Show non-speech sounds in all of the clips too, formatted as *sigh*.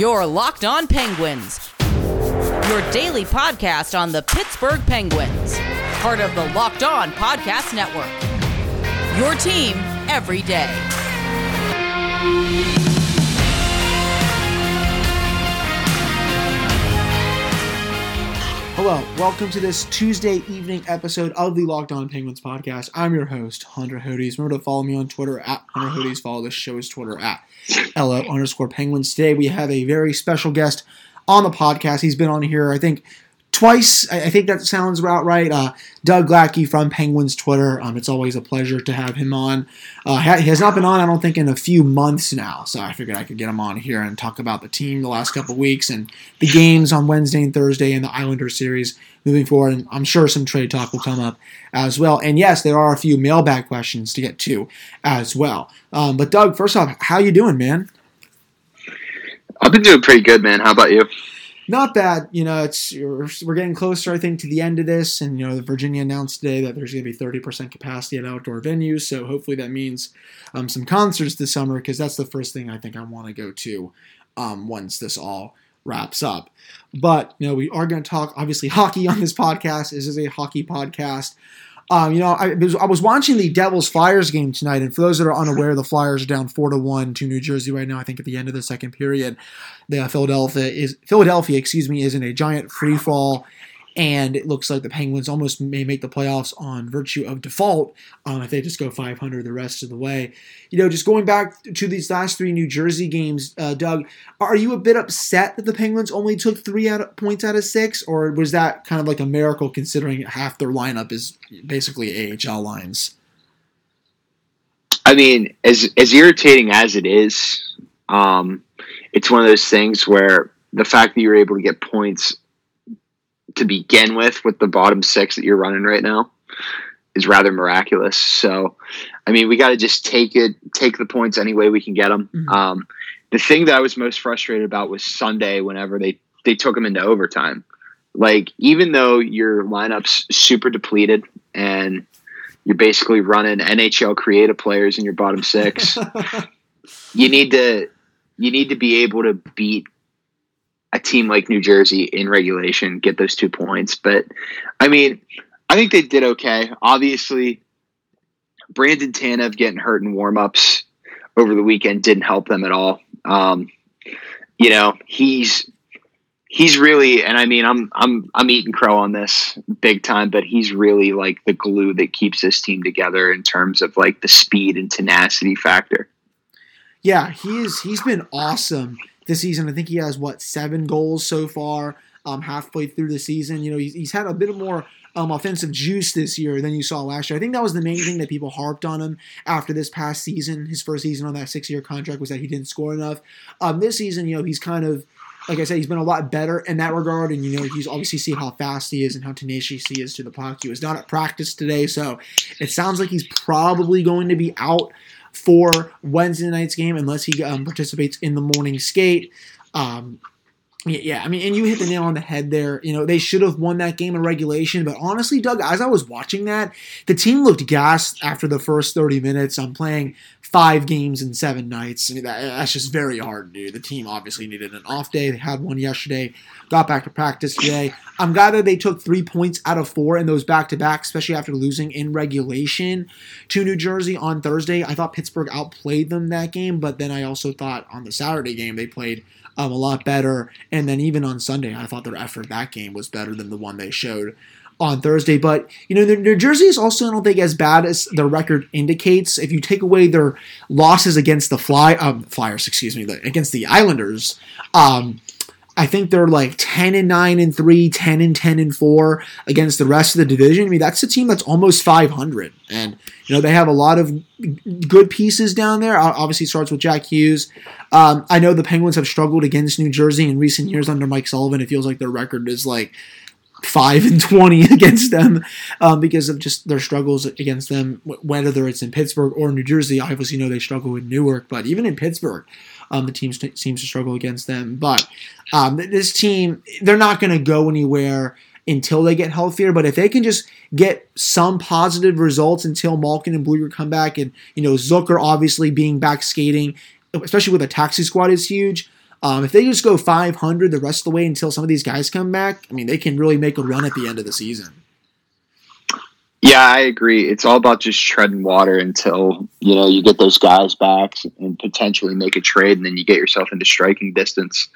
Your Locked On Penguins, your daily podcast on the Pittsburgh Penguins, part of the Locked On Podcast Network. Your team every day. Hello, welcome to this Tuesday evening episode of the Locked On Penguins podcast. I'm your host, Hunter Hodes. Remember to follow me on Twitter at Hunter Hodes. Follow the show's Twitter at LO underscore Penguins. Today we have a very special guest on the podcast. He's been on here, I think, twice. I, I think that sounds about right. Uh, Doug Lackey from Penguins Twitter. Um, it's always a pleasure to have him on. Uh, he has not been on, I don't think, in a few months now. So I figured I could get him on here and talk about the team the last couple weeks and the games on Wednesday and Thursday in the Islander series moving forward. And I'm sure some trade talk will come up as well. And yes, there are a few mailbag questions to get to as well. Um, but Doug, first off, how you doing, man? I've been doing pretty good, man. How about you? Not bad. You know, it's we're getting closer, I think, to the end of this, and you know, Virginia announced today that there's going to be 30% capacity at outdoor venues. So hopefully that means um, some concerts this summer because that's the first thing I think I want to go to um, once this all wraps up. But you know, we are going to talk obviously hockey on this podcast. This is a hockey podcast. Um, you know, I was, I was watching the Devils Flyers game tonight, and for those that are unaware, the Flyers are down four to one to New Jersey right now. I think at the end of the second period, the Philadelphia is Philadelphia, excuse me, is in a giant free fall and it looks like the Penguins almost may make the playoffs on virtue of default um, if they just go 500 the rest of the way. You know, just going back to these last three New Jersey games, uh, Doug, are you a bit upset that the Penguins only took three out of, points out of six, or was that kind of like a miracle considering half their lineup is basically AHL lines? I mean, as as irritating as it is, um, it's one of those things where the fact that you're able to get points to begin with with the bottom six that you're running right now is rather miraculous. So, I mean, we got to just take it, take the points any way we can get them. Mm-hmm. Um, the thing that I was most frustrated about was Sunday whenever they they took them into overtime. Like, even though your lineup's super depleted and you're basically running NHL creative players in your bottom six, *laughs* you need to you need to be able to beat team like New Jersey in regulation get those two points. But I mean, I think they did okay. Obviously, Brandon Tanev getting hurt in warmups over the weekend didn't help them at all. Um, you know, he's he's really, and I mean, I'm I'm I'm eating crow on this big time, but he's really like the glue that keeps this team together in terms of like the speed and tenacity factor. Yeah, he's he's been awesome this season. I think he has what seven goals so far, um, halfway through the season. You know, he's, he's had a bit more um, offensive juice this year than you saw last year. I think that was the main thing that people harped on him after this past season. His first season on that six-year contract was that he didn't score enough. Um, this season, you know, he's kind of like I said, he's been a lot better in that regard, and you know, he's obviously see how fast he is and how tenacious he is to the puck. He was not at practice today, so it sounds like he's probably going to be out for Wednesday night's game unless he um, participates in the morning skate. Um, yeah, I mean, and you hit the nail on the head there. You know, they should have won that game in regulation, but honestly, Doug, as I was watching that, the team looked gassed after the first 30 minutes. I'm playing five games in seven nights. I mean, that, that's just very hard to do. The team obviously needed an off day. They had one yesterday, got back to practice today. I'm glad that they took three points out of four in those back to back, especially after losing in regulation to New Jersey on Thursday. I thought Pittsburgh outplayed them that game, but then I also thought on the Saturday game they played um, a lot better. And then even on Sunday, I thought their effort that game was better than the one they showed on Thursday. But you know, New Jersey is also I don't think as bad as their record indicates. If you take away their losses against the Fly um, Flyers, excuse me, against the Islanders, um, I think they're like 10 and 9 and 3, 10 and 10 and 4 against the rest of the division. I mean, that's a team that's almost 500. And, you know, they have a lot of good pieces down there. Obviously, starts with Jack Hughes. Um, I know the Penguins have struggled against New Jersey in recent years under Mike Sullivan. It feels like their record is like 5 and 20 *laughs* against them um, because of just their struggles against them, whether it's in Pittsburgh or New Jersey. Obviously, you know they struggle with Newark, but even in Pittsburgh, um, the team st- seems to struggle against them. But um, this team, they're not going to go anywhere until they get healthier. But if they can just get some positive results until Malkin and Blueger come back, and you know Zucker obviously being back skating, especially with a taxi squad, is huge. Um, if they just go 500 the rest of the way until some of these guys come back, I mean, they can really make a run at the end of the season. Yeah, I agree. It's all about just treading water until you know you get those guys back and potentially make a trade, and then you get yourself into striking distance.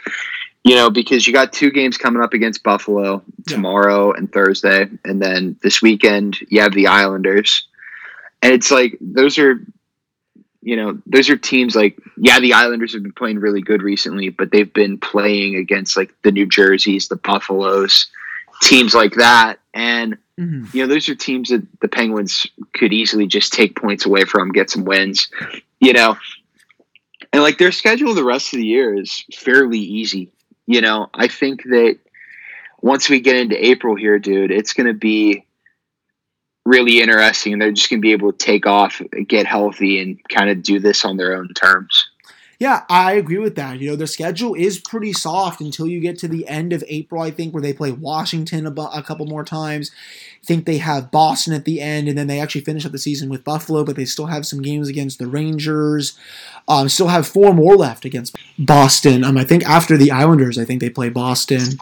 You know, because you got two games coming up against Buffalo tomorrow and Thursday, and then this weekend you have the Islanders, and it's like those are, you know, those are teams like yeah, the Islanders have been playing really good recently, but they've been playing against like the New Jerseys, the Buffaloes, teams like that, and Mm-hmm. You know, those are teams that the Penguins could easily just take points away from, get some wins. You know, and like their schedule the rest of the year is fairly easy. You know, I think that once we get into April here, dude, it's going to be really interesting. And they're just going to be able to take off, get healthy, and kind of do this on their own terms. Yeah, I agree with that. You know, their schedule is pretty soft until you get to the end of April, I think, where they play Washington a, bu- a couple more times. I think they have Boston at the end, and then they actually finish up the season with Buffalo, but they still have some games against the Rangers. Um, still have four more left against Boston. Um, I think after the Islanders, I think they play Boston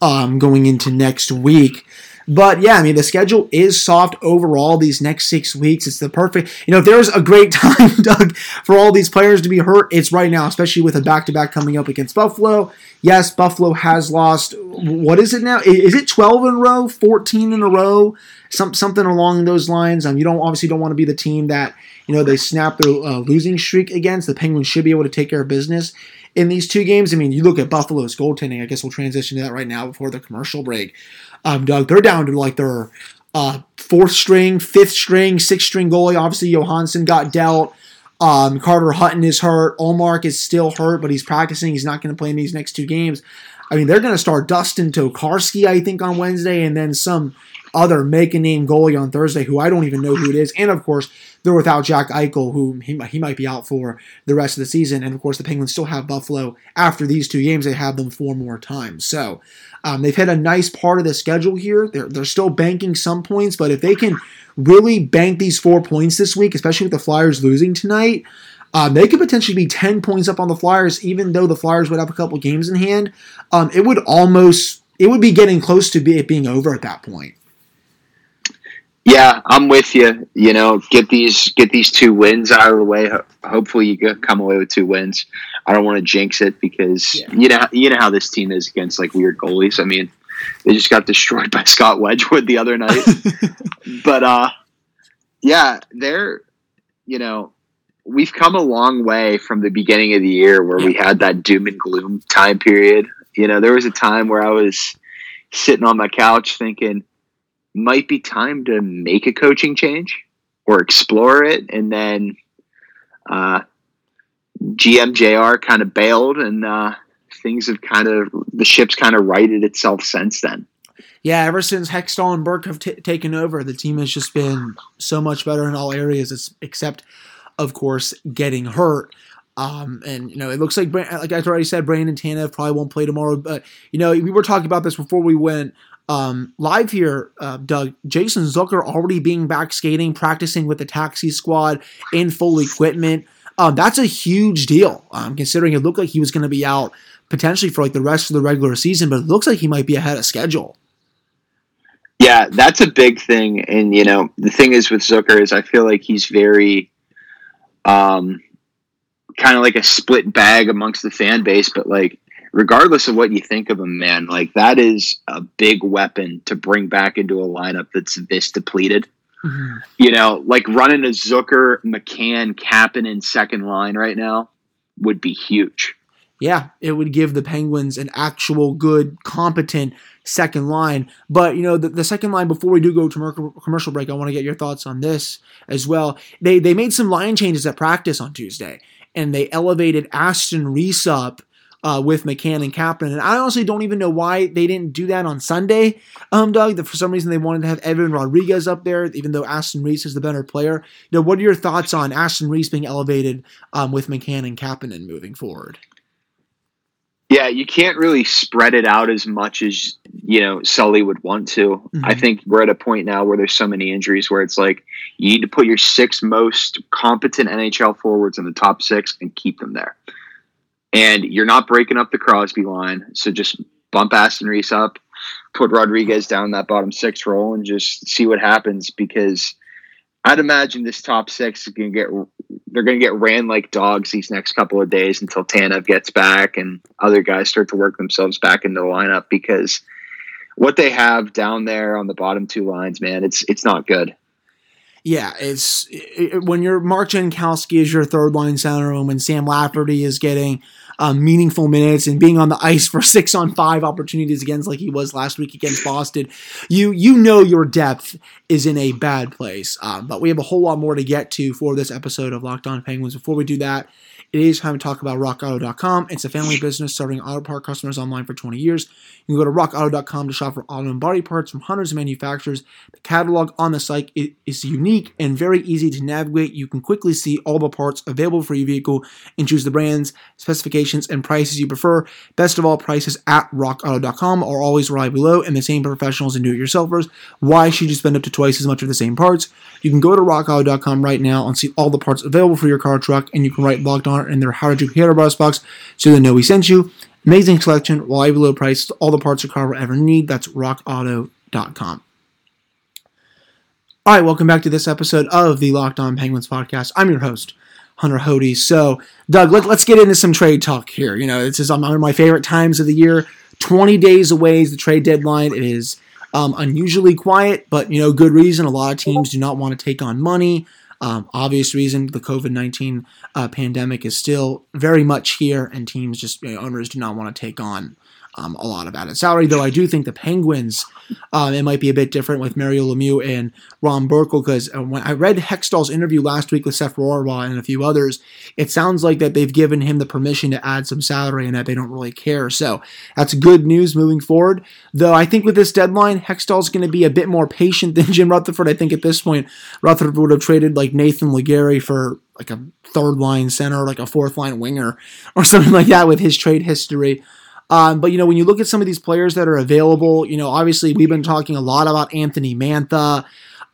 um, going into next week. But yeah, I mean, the schedule is soft overall these next six weeks. It's the perfect, you know, if there's a great *laughs* time, Doug, for all these players to be hurt, it's right now, especially with a back to back coming up against Buffalo. Yes, Buffalo has lost, what is it now? Is it 12 in a row, 14 in a row? Some, something along those lines. Um, you don't obviously don't want to be the team that, you know, they snap their uh, losing streak against. The Penguins should be able to take care of business in these two games. I mean, you look at Buffalo's goaltending. I guess we'll transition to that right now before the commercial break um, Doug. They're down to like their uh, fourth string, fifth string, sixth string goalie. Obviously, Johansson got dealt. Um, Carter Hutton is hurt. Ullmark is still hurt, but he's practicing. He's not going to play in these next two games. I mean, they're going to start Dustin Tokarski, I think, on Wednesday, and then some other make a name goalie on Thursday who I don't even know who it is. And of course, they're without Jack Eichel, who he, he might be out for the rest of the season. And of course, the Penguins still have Buffalo after these two games. They have them four more times. So um, they've had a nice part of the schedule here. They're, they're still banking some points, but if they can really bank these four points this week, especially with the Flyers losing tonight, um, they could potentially be 10 points up on the Flyers, even though the Flyers would have a couple games in hand. Um, it would almost, it would be getting close to be, it being over at that point. Yeah, I'm with you. You know, get these get these two wins out of the way. Hopefully, you come away with two wins. I don't want to jinx it because yeah. you know you know how this team is against like weird goalies. I mean, they just got destroyed by *laughs* Scott Wedgewood the other night. *laughs* but uh, yeah, they're you know we've come a long way from the beginning of the year where we had that doom and gloom time period. You know, there was a time where I was sitting on my couch thinking might be time to make a coaching change or explore it. And then uh, GMJR kind of bailed, and uh, things have kind of the ship's kind of righted itself since then. Yeah, ever since Hextall and Burke have t- taken over, the team has just been so much better in all areas, except, of course, getting hurt. Um, and you know, it looks like, like I already said, Brandon Tanev probably won't play tomorrow. But you know, we were talking about this before we went um, live here, uh, Doug, Jason Zucker already being back skating, practicing with the taxi squad in full equipment. Um, that's a huge deal, um, considering it looked like he was going to be out potentially for like the rest of the regular season, but it looks like he might be ahead of schedule. Yeah, that's a big thing. And, you know, the thing is with Zucker is I feel like he's very um, kind of like a split bag amongst the fan base, but like regardless of what you think of him, man, like that is a big weapon to bring back into a lineup that's this depleted. Mm-hmm. You know, like running a Zucker, McCann, Kapanen in second line right now would be huge. Yeah, it would give the Penguins an actual good, competent second line. But you know, the, the second line. Before we do go to commercial break, I want to get your thoughts on this as well. They they made some line changes at practice on Tuesday, and they elevated Aston Reese up uh, with McCann and Kapanen. And I honestly don't even know why they didn't do that on Sunday, um, Doug. That for some reason they wanted to have Evan Rodrigues up there, even though Aston Reese is the better player. You know, what are your thoughts on Aston Reese being elevated um, with McCann and Kapanen moving forward? Yeah, you can't really spread it out as much as you know Sully would want to. Mm-hmm. I think we're at a point now where there's so many injuries where it's like you need to put your six most competent NHL forwards in the top six and keep them there and you're not breaking up the Crosby line. So just bump Aston Reese up, put Rodrigues down that bottom six role, and just see what happens. Because I'd imagine this top six is going to get they're going to get ran like dogs these next couple of days until Tanev gets back and other guys start to work themselves back into the lineup because what they have down there on the bottom two lines, man, it's it's not good. Yeah, it's it, when you're Mark Jankowski is your third line center, and when Sam Lafferty is getting um, meaningful minutes and being on the ice for six on five opportunities against like he was last week against Boston, you you know your depth is in a bad place. Um, but we have a whole lot more to get to for this episode of Locked On Penguins. Before we do that, it is time to talk about RockAuto.com. It's a family business serving auto part customers online for 20 years. You can go to RockAuto.com to shop for auto and body parts from hundreds of manufacturers. The catalog on the site is unique and very easy to navigate. You can quickly see all the parts available for your vehicle and choose the brands, specifications, and prices you prefer. Best of all, prices at RockAuto.com are always reliably low and the same professionals and do-it-yourselfers. Why should you spend up to twice as much for the same parts? You can go to RockAuto.com right now and see all the parts available for your car truck, and you can write Locked On in their How Did You Hear About Us box so they know we sent you. Amazing selection, reliably low price, all the parts your car will ever need. That's rockauto.com. All right, welcome back to this episode of the Locked On Penguins podcast. I'm your host, Hunter Hody. So, Doug, let, us get into some trade talk here. You know, this is one of my favorite times of the year. 20 days away is the trade deadline. It is um, unusually quiet, but, you know, good reason. A lot of teams do not want to take on money. Um, obvious reason the COVID 19 uh, pandemic is still very much here, and teams just, you know, owners do not want to take on um, a lot of added salary. Though I do think the Penguins, um, it might be a bit different with Mario Lemieux and Ron Burkle because uh, when I read Hextall's interview last week with Seth Rorabaugh and a few others, it sounds like that they've given him the permission to add some salary and that they don't really care. So that's good news moving forward. Though I think with this deadline, Hextall's going to be a bit more patient *laughs* than Jim Rutherford. I think at this point, Rutherford would have traded like Nathan Legare for like a third line center, like a fourth line winger, or *laughs* something like that with his trade history. Um, but you know, when you look at some of these players that are available, you know, obviously we've been talking a lot about Anthony Mantha.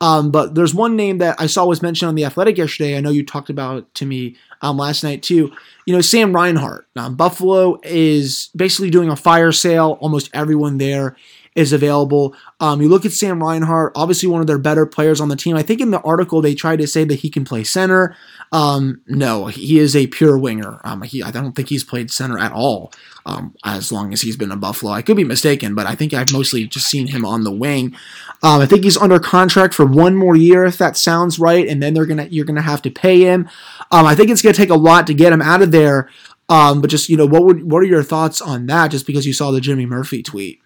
Um, but there's one name that I saw was mentioned on the Athletic yesterday. I know you talked about to me um, last night too. You know, Sam Reinhart. Um, Buffalo is basically doing a fire sale. Almost everyone there is available. Um, you look at Sam Reinhart, obviously one of their better players on the team. I think in the article they tried to say that he can play center. Um, no, he is a pure winger. Um, he, I don't think he's played center at all um, as long as he's been in Buffalo. I could be mistaken, but I think I've mostly just seen him on the wing. Um, I think he's under contract for one more year, if that sounds right, and then they're gonna you're gonna have to pay him. Um, I think it's gonna take a lot to get him out of there. But just you know, what would what are your thoughts on that? Just because you saw the Jimmy Murphy tweet.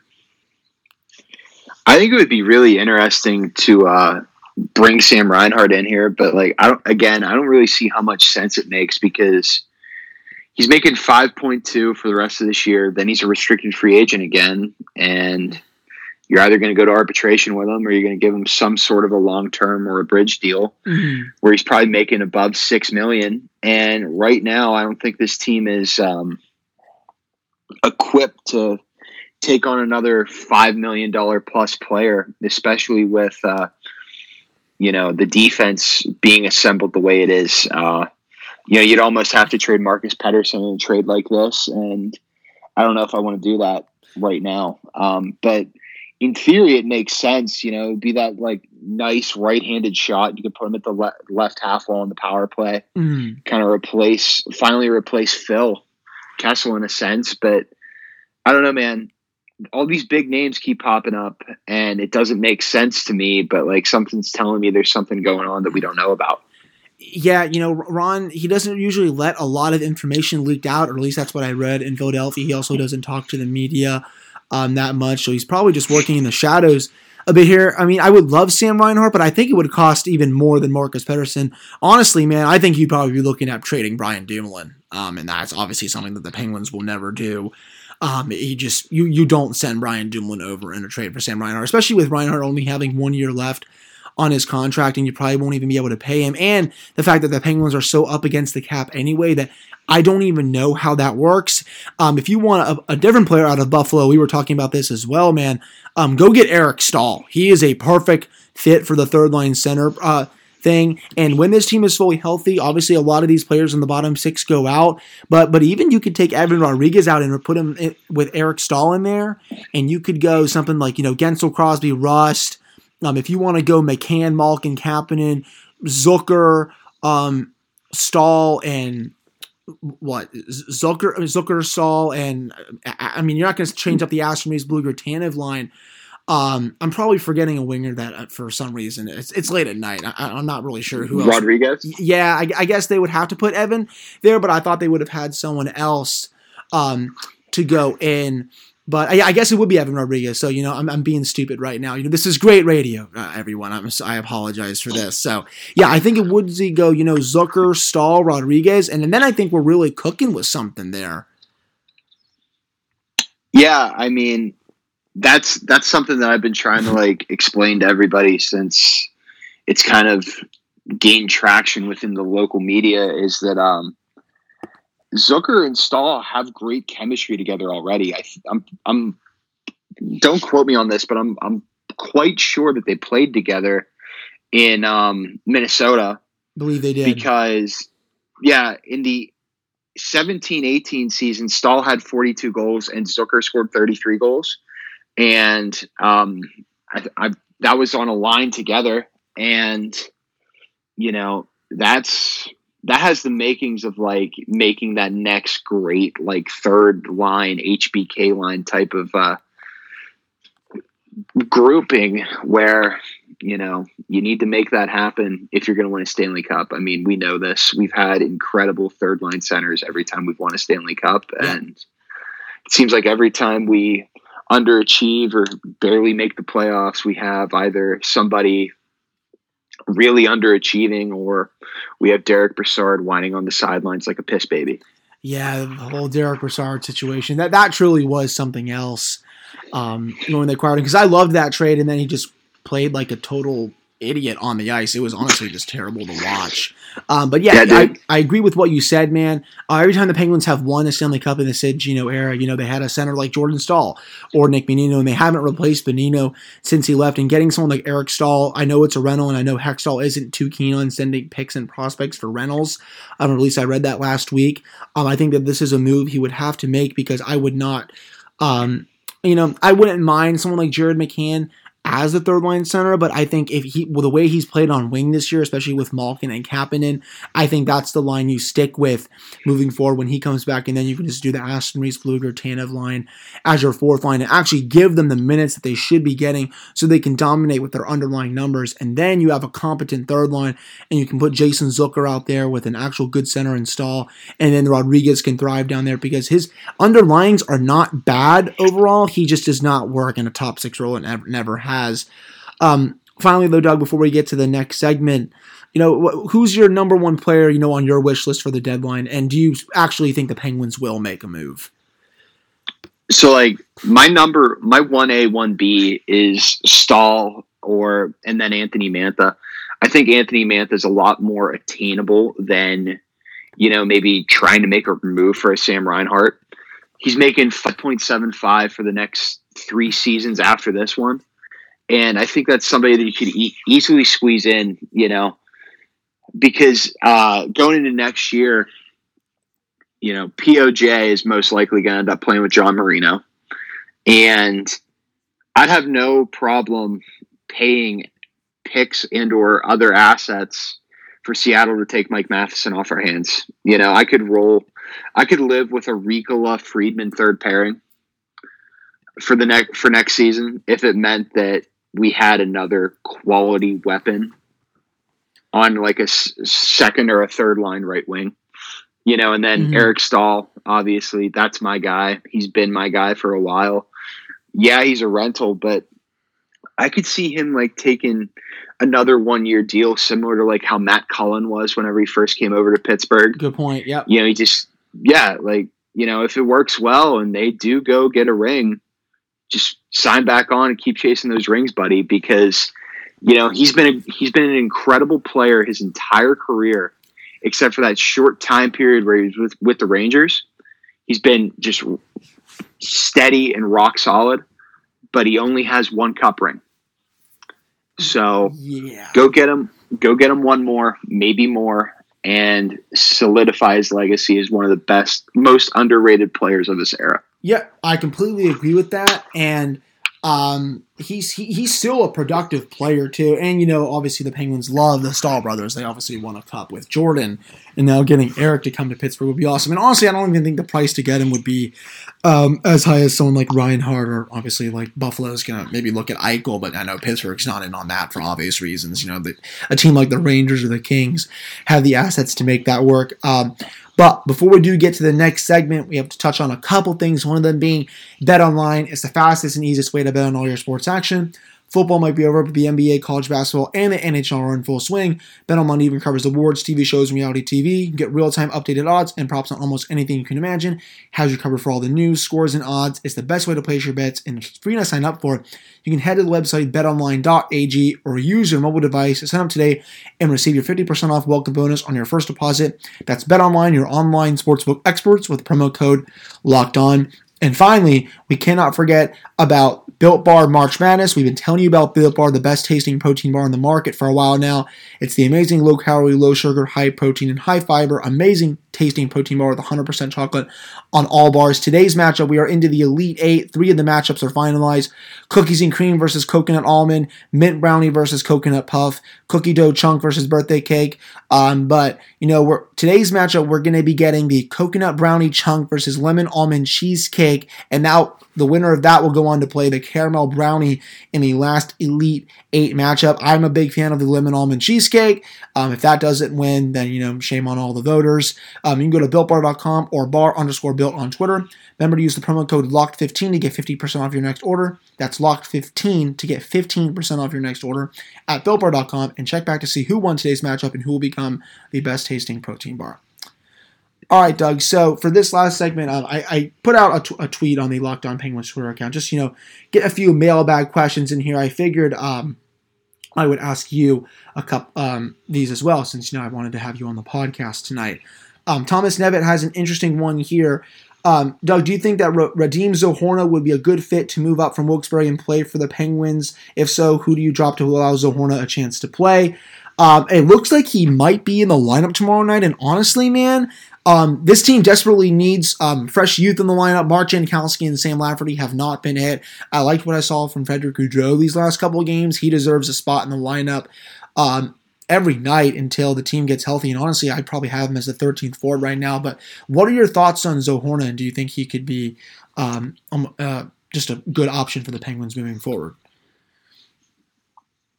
I think it would be really interesting to uh, bring Sam Reinhart in here, but like I don't again, I don't really see how much sense it makes because he's making 5.2 for the rest of this year. Then he's a restricted free agent again and you're either going to go to arbitration with him or you're going to give him some sort of a long-term or a bridge deal mm-hmm. where he's probably making above 6 million and right now I don't think this team is um, equipped to take on another five million dollar plus player, especially with uh, you know the defense being assembled the way it is. Uh, you know, you'd almost have to trade Marcus Pettersson in a trade like this, and I don't know if I want to do that right now. Um, but in theory, it makes sense. You know, be that like nice right-handed shot. You could put him at the le- left half wall in the power play, mm. kind of replace, finally replace Phil Kessel in a sense. But I don't know, man all these big names keep popping up and it doesn't make sense to me but like something's telling me there's something going on that we don't know about yeah you know ron he doesn't usually let a lot of information leak out or at least that's what i read in philadelphia he also doesn't talk to the media um, that much so he's probably just working in the shadows a bit here. I mean, I would love Sam Reinhart, but I think it would cost even more than Marcus Pettersson. Honestly, man, I think you'd probably be looking at trading Brian Dumoulin, um, and that's obviously something that the Penguins will never do. Um, he just you you don't send Brian Dumoulin over in a trade for Sam Reinhart, especially with Reinhart only having one year left on his contract, and you probably won't even be able to pay him. And the fact that the Penguins are so up against the cap anyway that I don't even know how that works. Um, if you want a, a, different player out of Buffalo, we were talking about this as well, man. Um, go get Eric Staal. He is a perfect fit for the third line center. Uh, thing. And when this team is fully healthy, obviously a lot of these players in the bottom six go out. But but even you could take Evan Rodrigues out and put him in, with Eric Staal in there, and you could go something like you know Guentzel, Crosby, Rust. Um, if you want to go McCann, Malkin, Kapanen, Zucker, um, Staal, and what Zucker, Zucker, Staal, and I mean you're not going to change up the Aston Reese Blueger Tanev line um, I'm probably forgetting a winger that uh, for some reason it's it's late at night. I, am not really sure who else. Rodrigues. Yeah, I, I, guess they would have to put Evan there, but I thought they would have had someone else um, to go in. But I, I, guess it would be Evan Rodrigues. So you know, I'm, I'm being stupid right now. You know, this is great radio, uh, everyone. I'm, I apologize for this. So yeah, I think it would be go. You know, Zucker, Staal, Rodrigues, and, and then I think we're really cooking with something there. Yeah, I mean, that's that's something that I've been trying to like explain to everybody since it's kind of gained traction within the local media is that um Zucker and Staal have great chemistry together already. I, I'm I'm don't quote me on this, but I'm I'm quite sure that they played together in um, Minnesota. I believe they did because yeah, in the 17-18 season, Staal had 42 goals and Zucker scored 33 goals and um, I, I, that was on a line together, and you know that's that has the makings of like making that next great like third line HBK line type of uh, grouping where you know you need to make that happen if you're going to win a Stanley Cup. I mean, we know this. We've had incredible third line centers every time we've won a Stanley Cup, and it seems like every time we underachieve or barely make the playoffs, we have either somebody really underachieving or we have Derek Brassard whining on the sidelines like a piss baby. Yeah, the whole Derek Brassard situation. That that truly was something else. Um, when they acquired him, because I loved that trade, and then he just played like a total idiot on the ice. It was honestly just terrible to watch. Um, but yeah, yeah I, I, agree with what you said, man. Uh, every time the Penguins have won a Stanley Cup in the Sid Geno era, you know, they had a center like Jordan Staal or Nick Bonino, and they haven't replaced Bonino since he left. And getting someone like Eric Staal, I know it's a rental, and I know Hextall isn't too keen on sending picks and prospects for rentals. Um, at least I read that last week. Um, I think that this is a move he would have to make because I would not. Um, you know, I wouldn't mind someone like Jared McCann as the third line center, but I think if he, well, the way he's played on wing this year, especially with Malkin and Kapanen, I think that's the line you stick with moving forward when he comes back, and then you can just do the Aston Reese, Blueger, Tanev line as your fourth line and actually give them the minutes that they should be getting so they can dominate with their underlying numbers, and then you have a competent third line, and you can put Jason Zucker out there with an actual good center in Staal, and then Rodrigues can thrive down there because his underlyings are not bad overall. He just does not work in a top six role and never, never has has. Um, finally, though, Doug, before we get to the next segment, you know, who's your number one player, you know, on your wish list for the deadline? And do you actually think the Penguins will make a move? So, like, my number, my 1A, 1B is Staal or, and then Anthony Mantha. I think Anthony Mantha is a lot more attainable than, you know, maybe trying to make a move for a Sam Reinhart. He's making 5.75 for the next three seasons after this one and I think that's somebody that you could e- easily squeeze in, you know, because uh, going into next year, you know, POJ is most likely going to end up playing with John Marino, and I'd have no problem paying picks and or other assets for Seattle to take Mike Matheson off our hands. You know, I could roll, I could live with a Riikola Friedman third pairing for the next for next season if it meant that we had another quality weapon on like a s- second or a third line right wing. You know, and then mm-hmm. Eric Staal, obviously, that's my guy. He's been my guy for a while. Yeah, he's a rental, but I could see him like taking another one year deal similar to like how Matt Cullen was whenever he first came over to Pittsburgh. Good point. Yeah. You know, he just yeah, like, you know, if it works well and they do go get a ring, just sign back on and keep chasing those rings, buddy, because you know he's been a, he's been an incredible player his entire career, except for that short time period where he was with, with the Rangers. He's been just steady and rock solid, but he only has one cup ring. So yeah. go get him, go get him one more, maybe more, and solidify his legacy as one of the best, most underrated players of this era. Yeah, I completely agree with that. And um, he's he, he's still a productive player too. And you know, obviously the Penguins love the Staal brothers. They obviously won a cup with Jordan, and now getting Eric to come to Pittsburgh would be awesome. And honestly, I don't even think the price to get him would be um, as high as someone like Reinhart or obviously like Buffalo's gonna maybe look at Eichel, but I know Pittsburgh's not in on that for obvious reasons. You know, the, a team like the Rangers or the Kings have the assets to make that work. Um, but before we do get to the next segment, we have to touch on a couple things. One of them being Bet Online is the fastest and easiest way to bet on all your sports action. Football might be over, but the NBA, college basketball, and the NHL are in full swing. BetOnline even covers awards, TV shows, and reality TV. You get real-time updated odds and props on almost anything you can imagine. Has you covered for all the news, scores, and odds. It's the best way to place your bets, and it's free to sign up for. You can head to the website betonline.ag or use your mobile device to sign up today and receive your 50% off welcome bonus on your first deposit. That's BetOnline, your online sportsbook experts with promo code Locked On. And finally, we cannot forget about Built Bar March Madness. We've been telling you about Built Bar, the best tasting protein bar on the market for a while now. It's the amazing low calorie, low sugar, high protein, and high fiber, amazing tasting protein bar with 100% chocolate on all bars. Today's matchup, we are into the Elite Eight. Three of the matchups are finalized cookies and cream versus coconut almond, mint brownie versus coconut puff, cookie dough chunk versus birthday cake. Um, but, you know, today's matchup, we're going to be getting the coconut brownie chunk versus lemon almond cheesecake. And now the winner of that will go on to play the caramel brownie in the last Elite Eight matchup. I'm a big fan of the lemon almond cheesecake. Um, if that doesn't win, then, you know, shame on all the voters. Um, you can go to builtbar.com or bar underscore built on Twitter. Remember to use the promo code LOCKED15 to get 50% off your next order. That's LOCKED15 to get 15% off your next order at builtbar.com and check back to see who won today's matchup and who will become the best tasting protein bar. All right, Doug. So for this last segment, um, I, I, put out a, t- a tweet on the Locked On Penguins Twitter account, just you know, get a few mailbag questions in here. I figured um, I would ask you a couple um, these as well, since you know I wanted to have you on the podcast tonight. Um, Thomas Nevitt has an interesting one here. Um, Doug, do you think that Radim Zohorna would be a good fit to move up from Wilkes-Barre and play for the Penguins? If so, who do you drop to allow Zohorna a chance to play? Um, it looks like he might be in the lineup tomorrow night, and honestly, man, um, this team desperately needs um, fresh youth in the lineup. Mark Jankowski and Sam Lafferty have not been hit. I liked what I saw from Frederick Gaudreau these last couple of games. He deserves a spot in the lineup um, every night until the team gets healthy. And honestly, I'd probably have him as the 13th forward right now. But what are your thoughts on Zohorna? And do you think he could be um, um, uh, just a good option for the Penguins moving forward?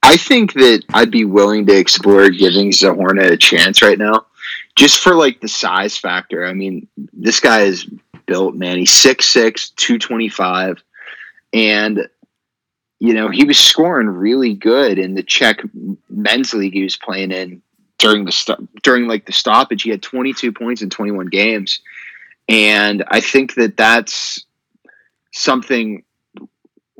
I think that I'd be willing to explore giving Zohorna a chance right now just for like the size factor. I mean, this guy is built, man. He's 6'6, 225. And, you know, he was scoring really good in the Czech men's league he was playing in during the st- during like the stoppage. He had 22 points in 21 games. And I think that that's something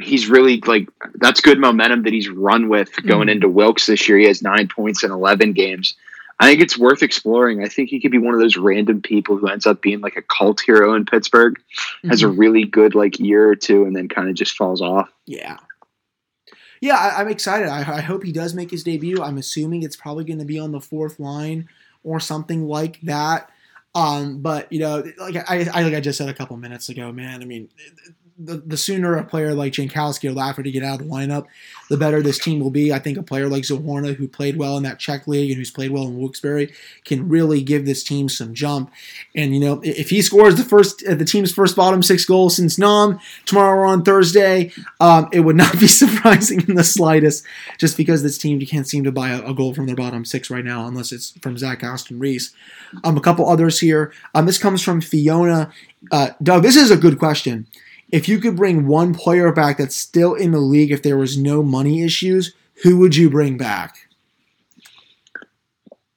he's really like that's good momentum that he's run with going mm-hmm. into Wilkes this year. He has nine points in 11 games. I think it's worth exploring. I think he could be one of those random people who ends up being like a cult hero in Pittsburgh, mm-hmm. has a mm-hmm. really good like year or two, and then kind of just falls off. Yeah. Yeah, I, am excited. I, I, hope he does make his debut. I'm assuming it's probably going to be on the fourth line or something like that. Um, but you know, like I, I like I just said a couple minutes ago, man. I mean, the, the sooner a player like Jankowski or Lafferty get out of the lineup, the better this team will be. I think a player like Zohorna, who played well in that Czech league and who's played well in Wilkes-Barre, can really give this team some jump. And you know, if he scores the first, uh, the team's first bottom six goals since Nam tomorrow or on Thursday, um, it would *laughs* not be surprising in the slightest. Just because this team can't seem to buy a, a goal from their bottom six right now, unless it's from Zach Aston Reese. Um, a couple others here. Um, this comes from Fiona. Uh, Doug, this is a good question if you could bring one player back that's still in the league if there was no money issues, who would you bring back?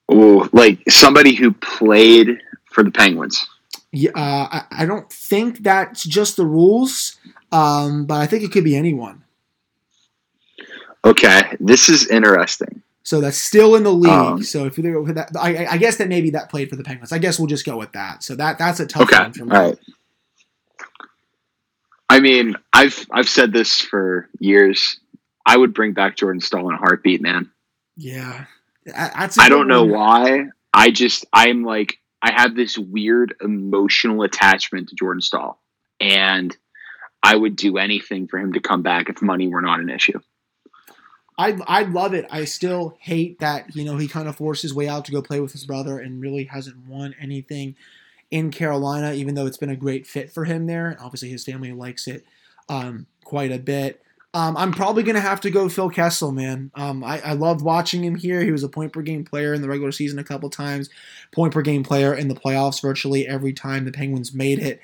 Oh, like somebody who played for the Penguins. Yeah, uh, I, I, don't think that's just the rules, um, but I think it could be anyone. Okay, this is interesting. So that's still in the league. Um, so if that, I, I, guess that maybe that played for the Penguins. I guess we'll just go with that. So that that's a tough okay. one for me. All right. I mean, I've I've said this for years. I would bring back Jordan Staal in a heartbeat, man. Yeah, I good don't know why. I just I'm like I have this weird emotional attachment to Jordan Staal, and I would do anything for him to come back if money were not an issue. I I love it. I still hate that you know he kind of forced his way out to go play with his brother and really hasn't won anything in Carolina, even though it's been a great fit for him there. And obviously his family likes it um, quite a bit. Um, I'm probably gonna have to go Phil Kessel, man. Um, I, I loved watching him here. He was a point per game player in the regular season a couple times, point per game player in the playoffs virtually every time the Penguins made it.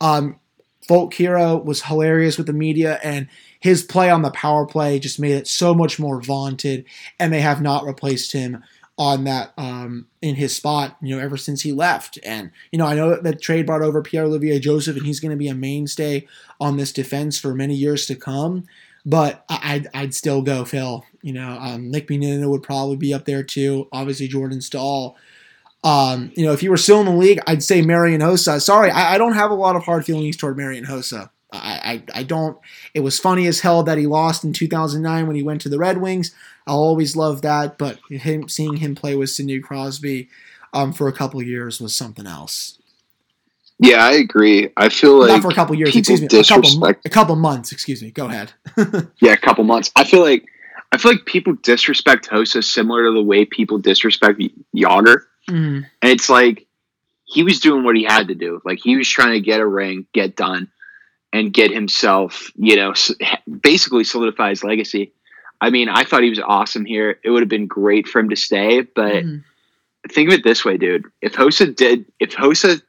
Um, Folk Hero was hilarious with the media, and his play on the power play just made it so much more vaunted. And they have not replaced him on that um, in his spot, you know, ever since he left. And you know, I know that trade brought over Pierre Olivier Joseph, and he's going to be a mainstay on this defense for many years to come. But I'd, I'd still go Phil. You know, um, Nick Bonino would probably be up there too. Obviously, Jordan Staal. Um, you know, if he were still in the league, I'd say Marian Hossa. Sorry, I, I don't have a lot of hard feelings toward Marian Hossa. I, I, I don't. It was funny as hell that he lost in 2009 when he went to the Red Wings. I'll always love that, but him seeing him play with Sidney Crosby um, for a couple of years was something else. Yeah, I agree. I feel like Not for a couple of years, excuse me, a couple, a couple months. Excuse me. Go ahead. *laughs* yeah, a couple months. I feel like I feel like people disrespect Hossa similar to the way people disrespect Jagr. Mm, And it's like he was doing what he had to do. Like he was trying to get a ring, get done, and get himself, you know, basically solidify his legacy. I mean, I thought he was awesome here. It would have been great for him to stay, but mm. think of it this way, dude. If Hossa did, if Hossa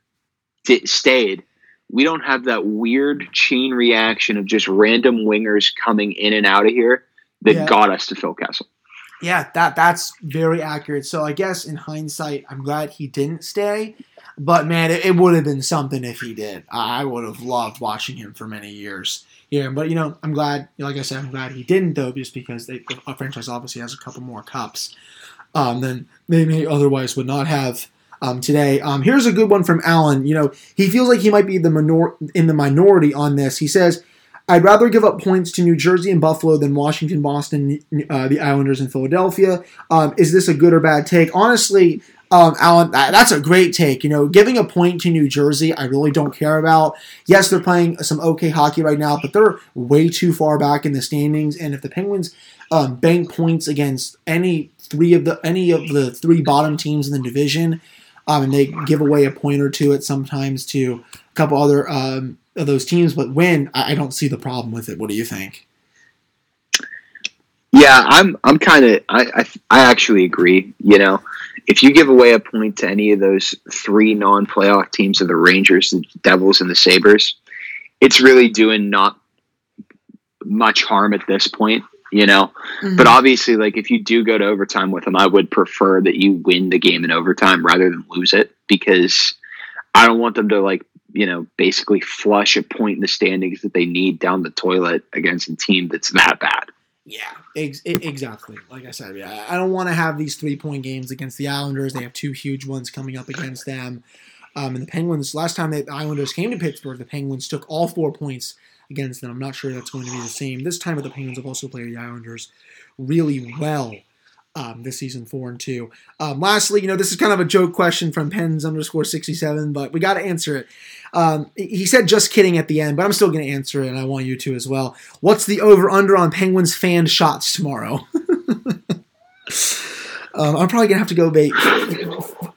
did, stayed, we don't have that weird chain reaction of just random wingers coming in and out of here that Yeah. got us to Phil Kessel. Yeah, that that's very accurate. So I guess in hindsight, I'm glad he didn't stay. But man, it, it would have been something if he did. I would have loved watching him for many years. Yeah, but you know, I'm glad. Like I said, I'm glad he didn't though, just because they, the franchise obviously has a couple more cups um, than they may otherwise would not have um, today. Um, here's a good one from Alan. You know, he feels like he might be the minor- in the minority on this. He says, "I'd rather give up points to New Jersey and Buffalo than Washington, Boston, uh, the Islanders, and Philadelphia." Um, is this a good or bad take? Honestly, um, Alan, that, that's a great take. You know, giving a point to New Jersey, I really don't care about. Yes, they're playing some okay hockey right now, but they're way too far back in the standings. And if the Penguins um, bank points against any three of the any of the three bottom teams in the division, um, and they give away a point or two at sometimes to couple other um, of those teams, but when I, I don't see the problem with it. What do you think? Yeah, I'm. I'm kind of. I, I. I actually agree. You know, if you give away a point to any of those three non-playoff teams of the Rangers, the Devils, and the Sabres, it's really doing not much harm at this point. You know, but obviously, like if you do go to overtime with them, I would prefer that you win the game in overtime rather than lose it because I don't want them to like you know basically flush a point in the standings that they need down the toilet against a team that's that bad. Yeah, ex- exactly. Like I said, yeah, I don't want to have these three point games against the Islanders. They have two huge ones coming up against them. Um, and the Penguins, last time the Islanders came to Pittsburgh, the Penguins took all four points against them. I'm not sure that's going to be the same this time, the Penguins have also played the Islanders really well um, this season, four and two. Um, lastly, you know, this is kind of a joke question from Pens underscore 67, but we got to answer it. Um, he said just kidding at the end, but I'm still going to answer it, and I want you to as well. What's the over under on Penguins fan shots tomorrow? *laughs* um, I'm probably going to have to go bait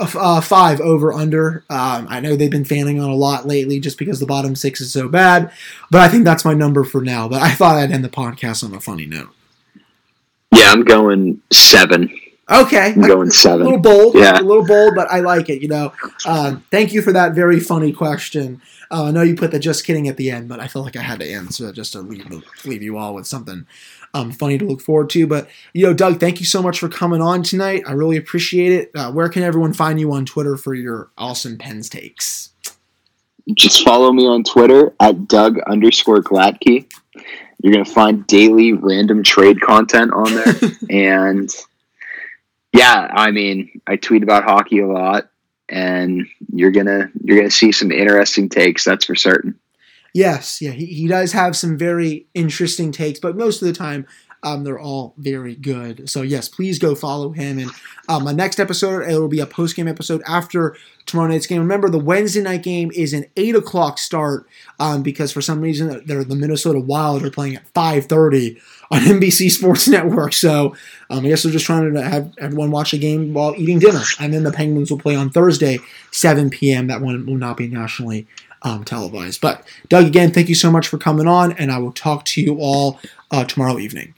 uh, five over under. Um, I know they've been fanning on a lot lately just because the bottom six is so bad, but I think that's my number for now. But I thought I'd end the podcast on a funny note. Yeah, I'm going seven. Okay. I'm going seven. A little bold, Yeah. a little bold, but I like it. You know, um, thank you for that very funny question. Uh, I know you put the just kidding at the end, but I felt like I had to answer it just to leave leave you all with something um, funny to look forward to. But you know, Doug, thank you so much for coming on tonight. I really appreciate it. Uh, where can everyone find you on Twitter for your awesome pens takes? Just follow me on Twitter at Doug underscore Gladkey. You're gonna find daily random trade content on there, *laughs* and yeah, I mean, I tweet about hockey a lot, and you're gonna you're gonna see some interesting takes. That's for certain. Yes, yeah, he, he does have some very interesting takes, but most of the time, Um, they're all very good. So yes, please go follow him. And um, my next episode, it will be a post game episode after tomorrow night's game. Remember, the Wednesday night game is an eight o'clock start um, because for some reason they're the Minnesota Wild are playing at five thirty on NBC Sports *laughs* Network. So um, I guess they're just trying to have everyone watch the game while eating dinner. And then the Penguins will play on Thursday, 7 p.m. That one will not be nationally um, televised. But Doug, again, thank you so much for coming on, and I will talk to you all uh, tomorrow evening.